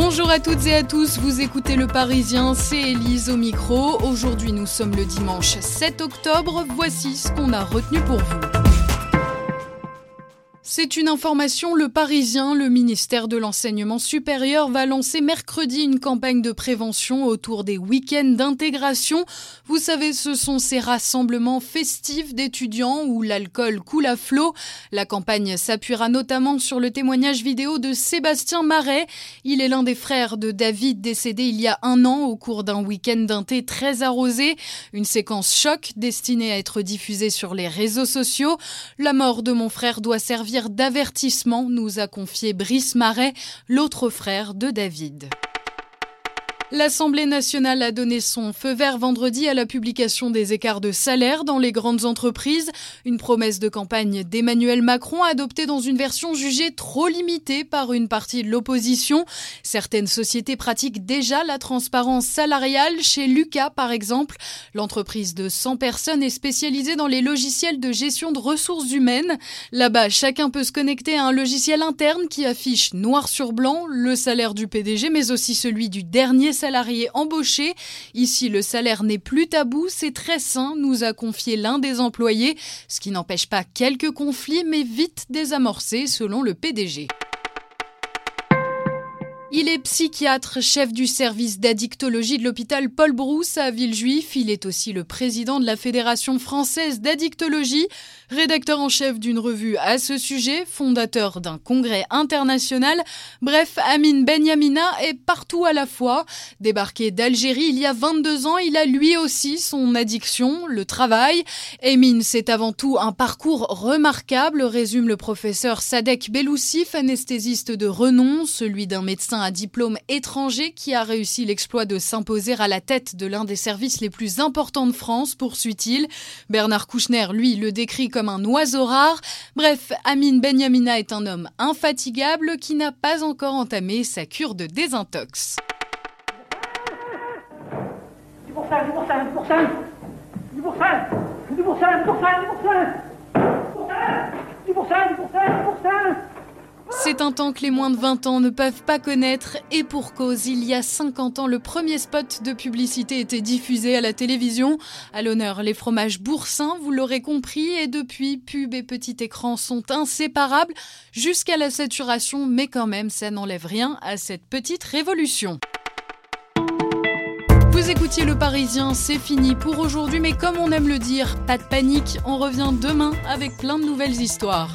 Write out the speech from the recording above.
Bonjour à toutes et à tous, vous écoutez Le Parisien, c'est Élise au micro. Aujourd'hui nous sommes le dimanche 7 octobre, voici ce qu'on a retenu pour vous. C'est une information, le Parisien, le ministère de l'Enseignement supérieur va lancer mercredi une campagne de prévention autour des week-ends d'intégration. Vous savez, ce sont ces rassemblements festifs d'étudiants où l'alcool coule à flot. La campagne s'appuiera notamment sur le témoignage vidéo de Sébastien Marais. Il est l'un des frères de David décédé il y a un an au cours d'un week-end d'inté très arrosé. Une séquence choc destinée à être diffusée sur les réseaux sociaux. La mort de mon frère doit d'avertissement, nous a confié Brice Marais, l'autre frère de David. L'Assemblée nationale a donné son feu vert vendredi à la publication des écarts de salaire dans les grandes entreprises, une promesse de campagne d'Emmanuel Macron adoptée dans une version jugée trop limitée par une partie de l'opposition. Certaines sociétés pratiquent déjà la transparence salariale, chez Lucas par exemple. L'entreprise de 100 personnes est spécialisée dans les logiciels de gestion de ressources humaines. Là-bas, chacun peut se connecter à un logiciel interne qui affiche noir sur blanc le salaire du PDG mais aussi celui du dernier salariés embauchés. Ici, le salaire n'est plus tabou, c'est très sain, nous a confié l'un des employés, ce qui n'empêche pas quelques conflits, mais vite désamorcés selon le PDG. Il est psychiatre, chef du service d'addictologie de l'hôpital Paul Brousse à Villejuif. Il est aussi le président de la Fédération française d'addictologie, rédacteur en chef d'une revue à ce sujet, fondateur d'un congrès international. Bref, Amin Benyamina est partout à la fois. Débarqué d'Algérie il y a 22 ans, il a lui aussi son addiction, le travail. Amin, c'est avant tout un parcours remarquable, résume le professeur Sadek Beloussif, anesthésiste de renom, celui d'un médecin un diplôme étranger qui a réussi l'exploit de s'imposer à la tête de l'un des services les plus importants de France, poursuit-il. Bernard Kouchner, lui, le décrit comme un oiseau rare. Bref, Amin Benyamina est un homme infatigable qui n'a pas encore entamé sa cure de désintox. C'est un temps que les moins de 20 ans ne peuvent pas connaître et pour cause, il y a 50 ans, le premier spot de publicité était diffusé à la télévision. À l'honneur, les fromages boursins, vous l'aurez compris, et depuis, pub et petit écran sont inséparables jusqu'à la saturation, mais quand même, ça n'enlève rien à cette petite révolution. Vous écoutiez Le Parisien, c'est fini pour aujourd'hui, mais comme on aime le dire, pas de panique, on revient demain avec plein de nouvelles histoires.